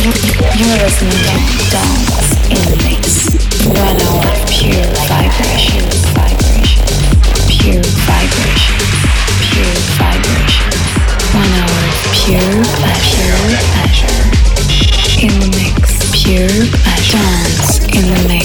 You're listening to Dance in the Mix. One hour pure vibration, vibration, pure vibration, pure vibration. One hour pure pleasure, pleasure. In the mix, pure pleasure. Dance in the mix.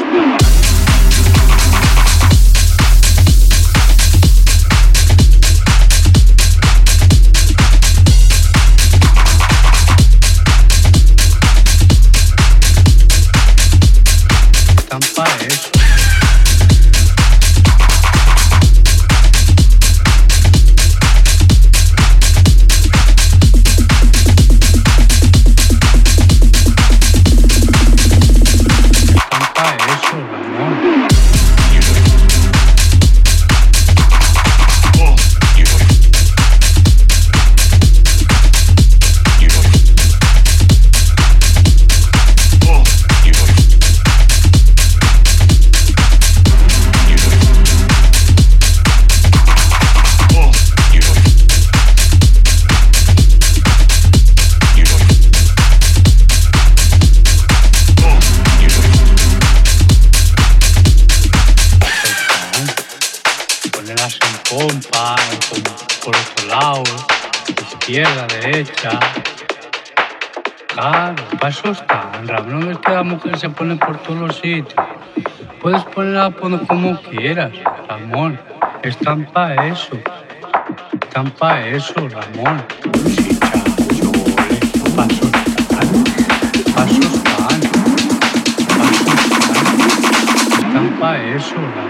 Agustín. Por todos los sitios. Puedes ponerla como quieras, Ramón. Estampa eso. Estampa eso, Ramón. Pasos tan. Pasos. Pasos tan. Estampa eso.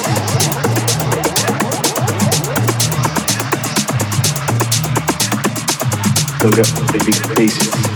Look up at big faces.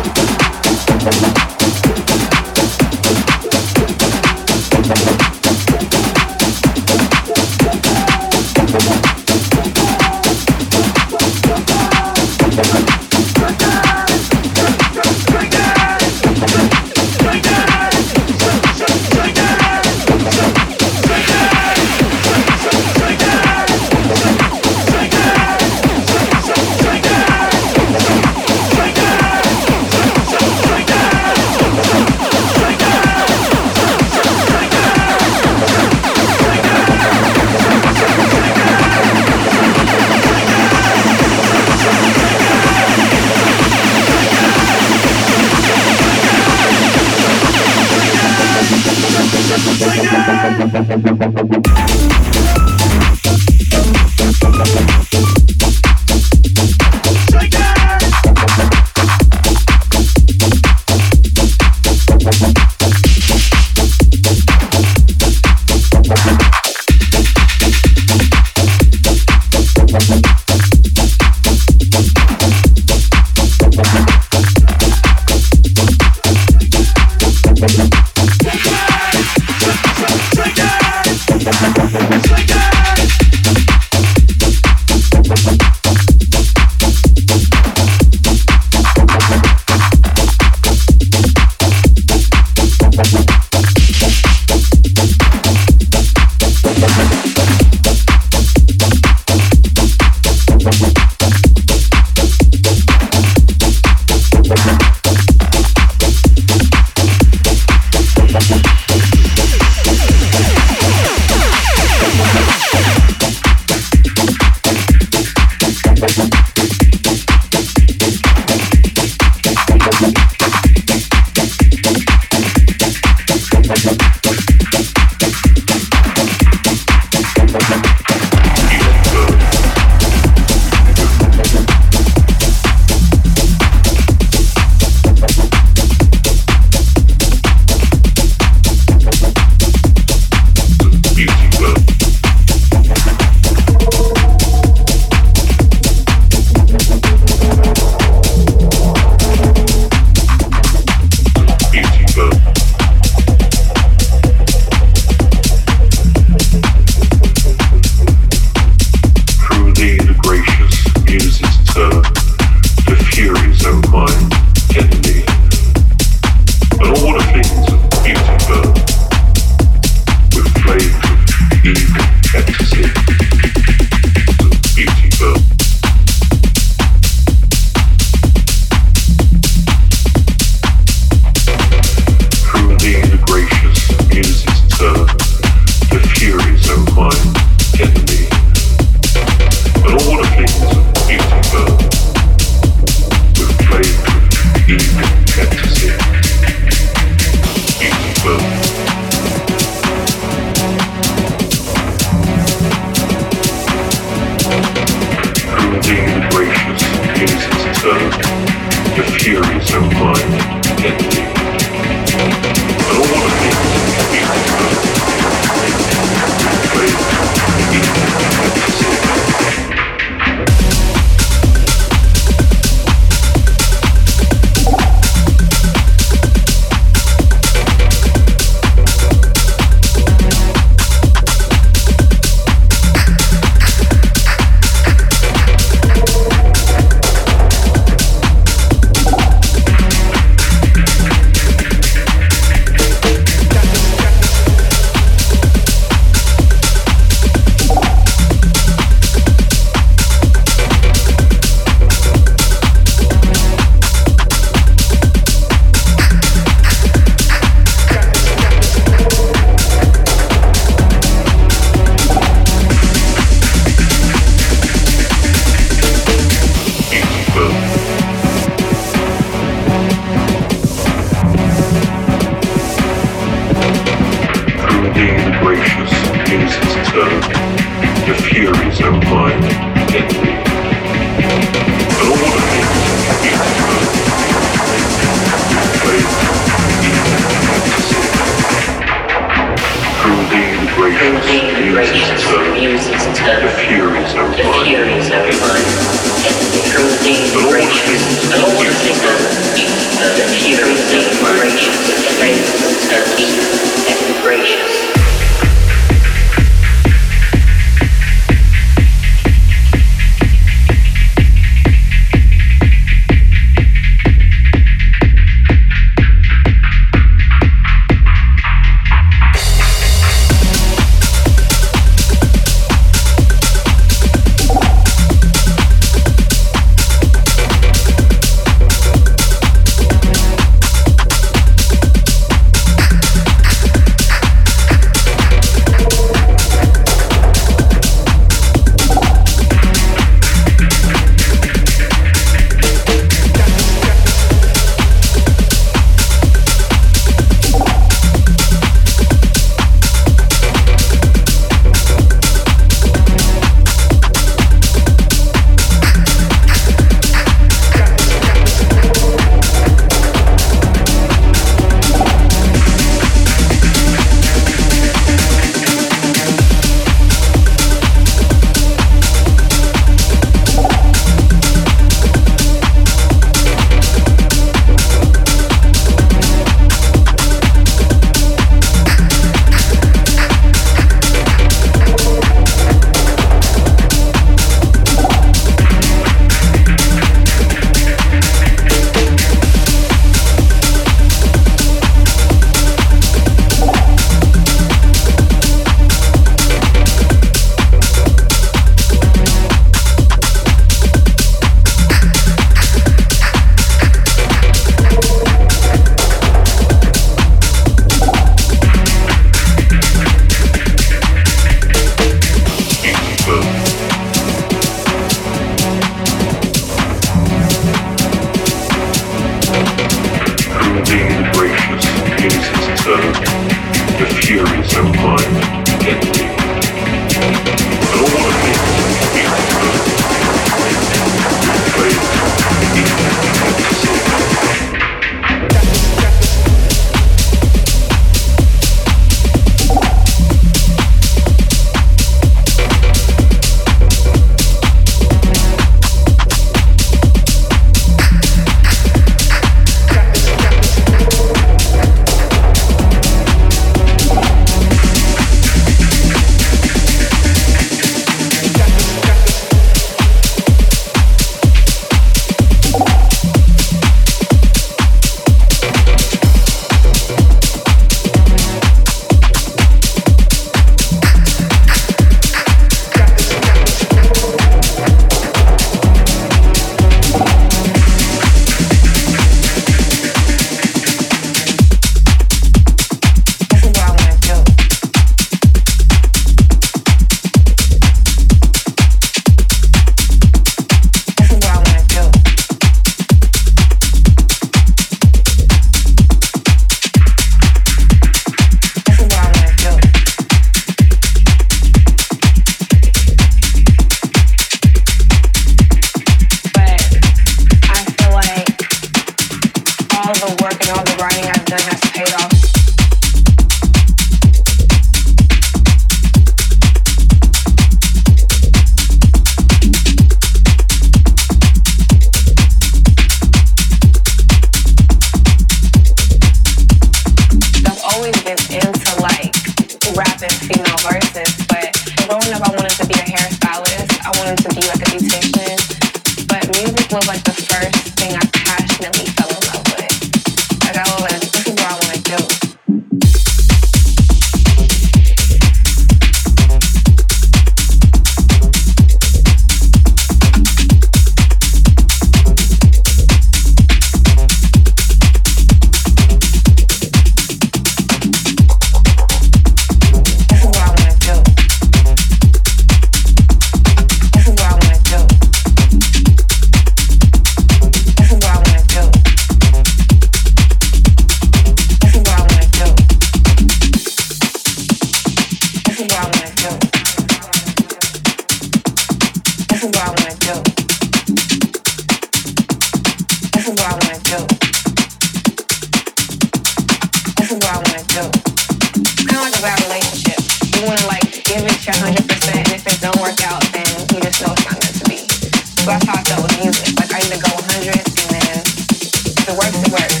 to work to work.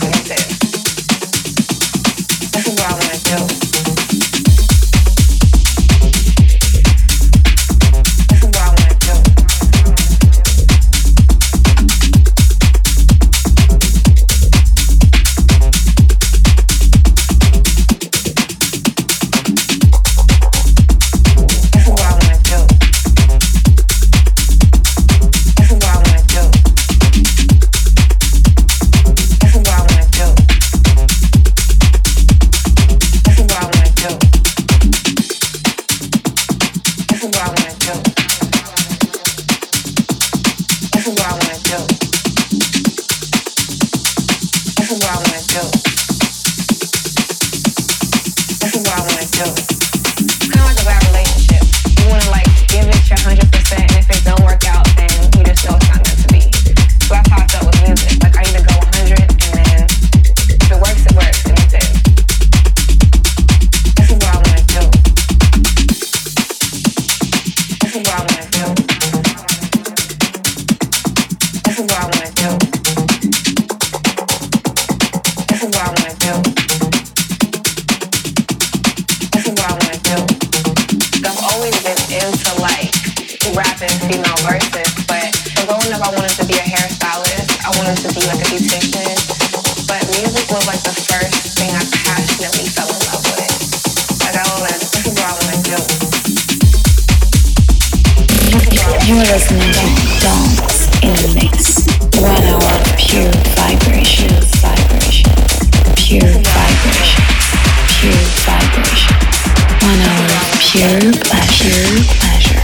pure pleasure, pleasure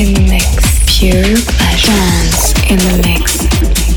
in the mix, pure pleasure in the mix.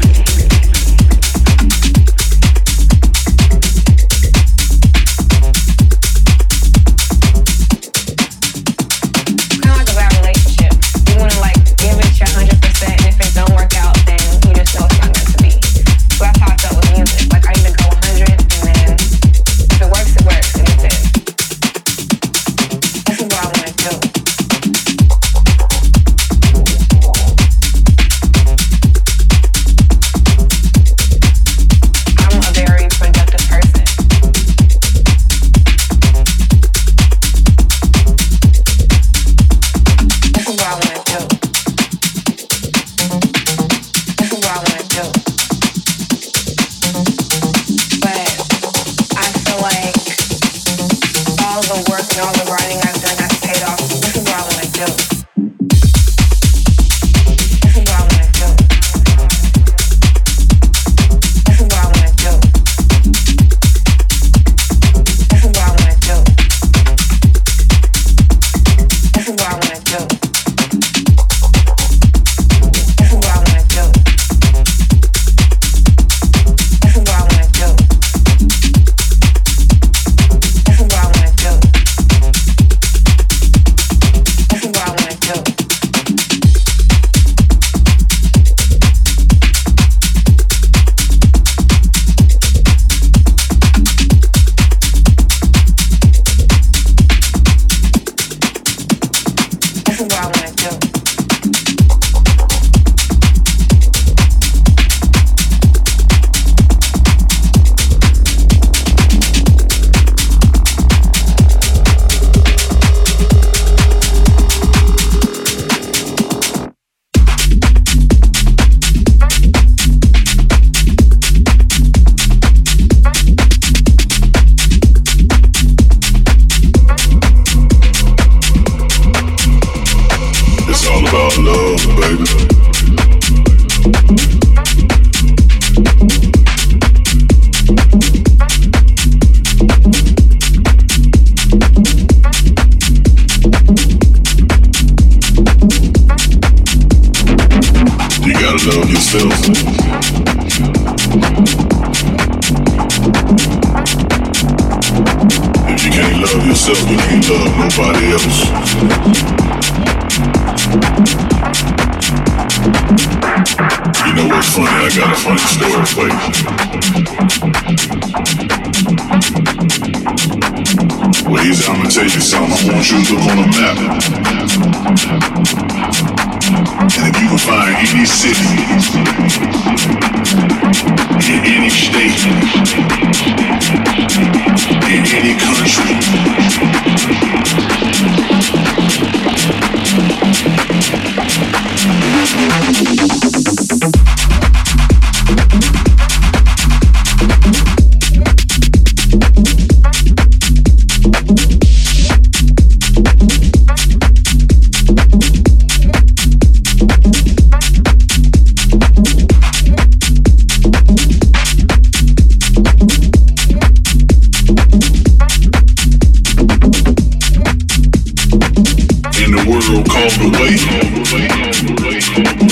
in the world called the way.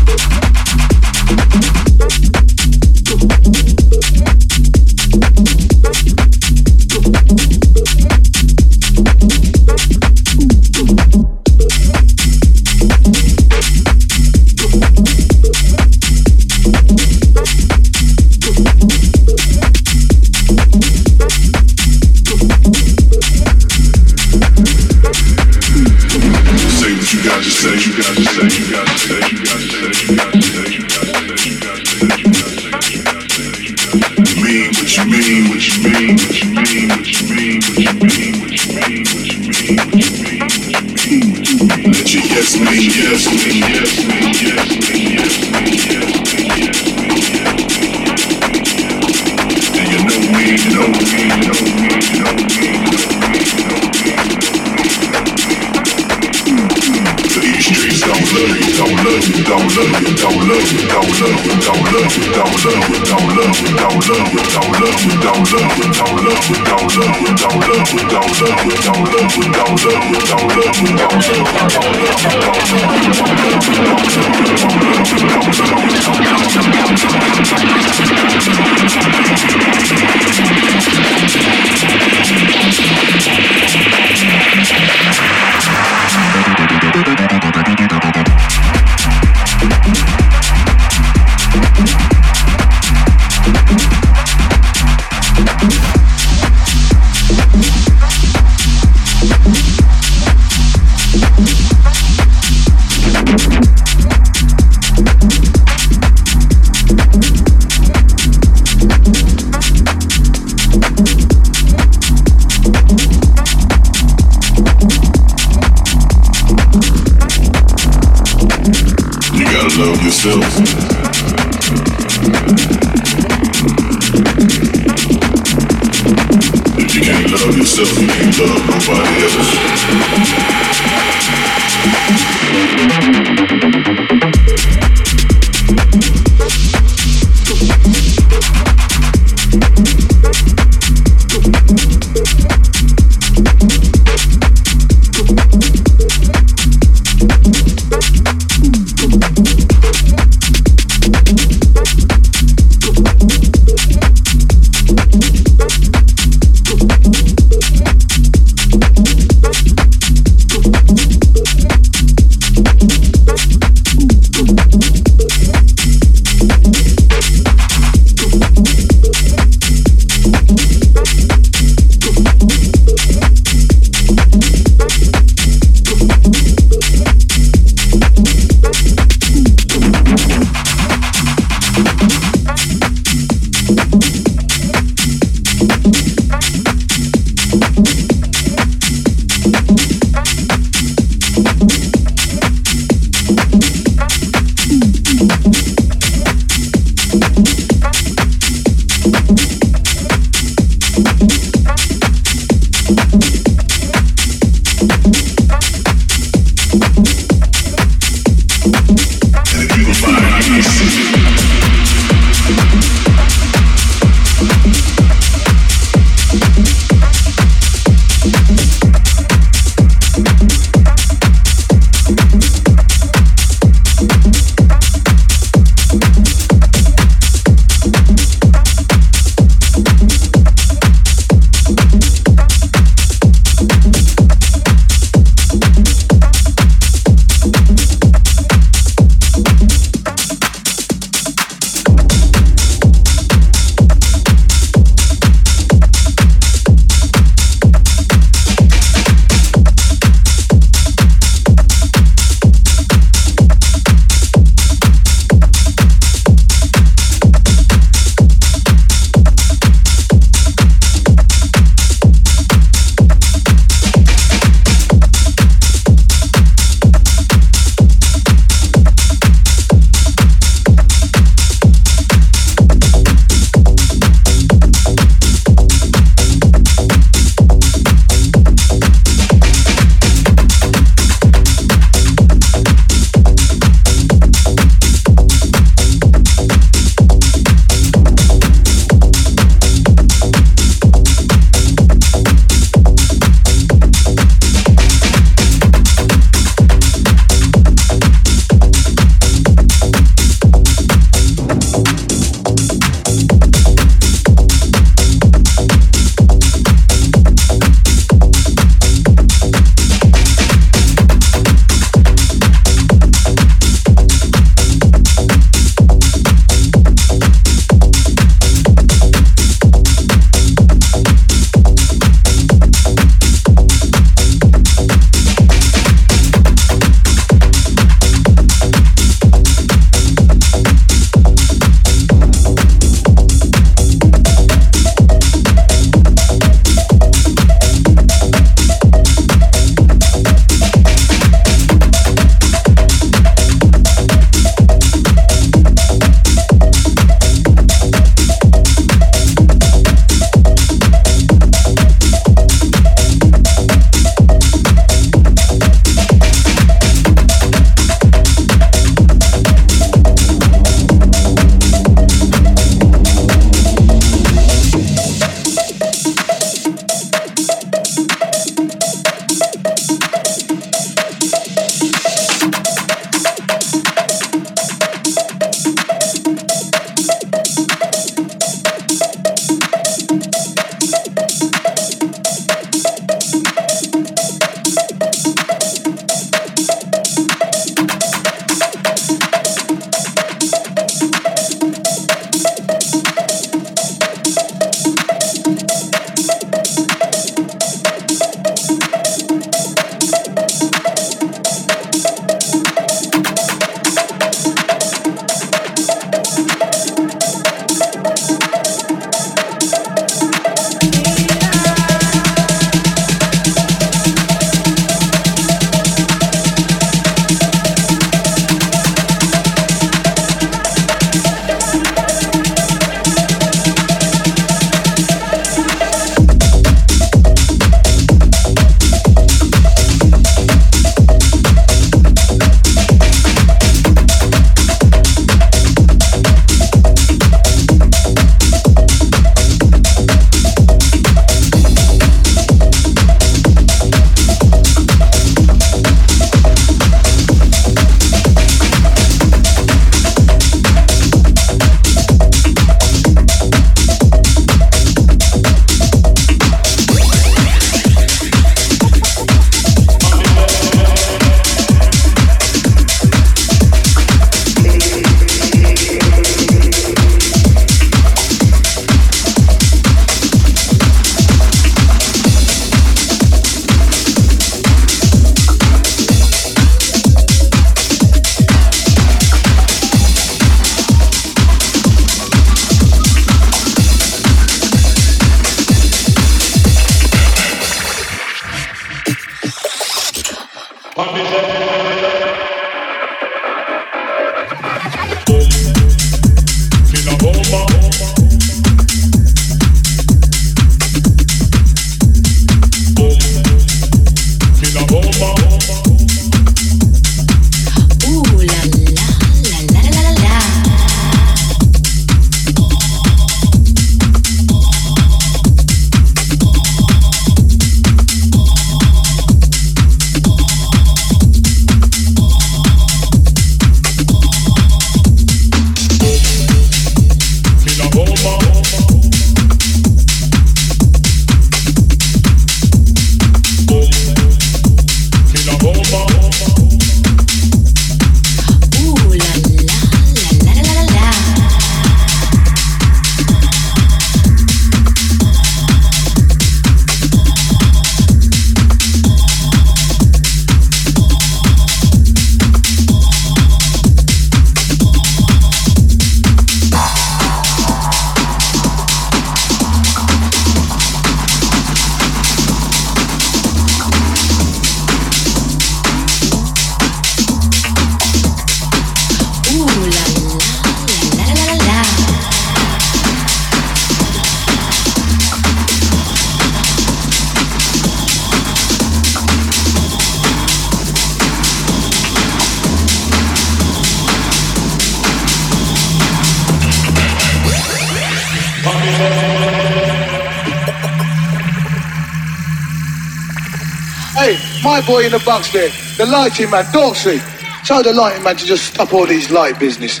Box there, the lighting man, Dorsey. Tell the lighting man to just stop all these light business.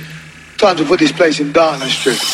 Time to put this place in darkness, Street.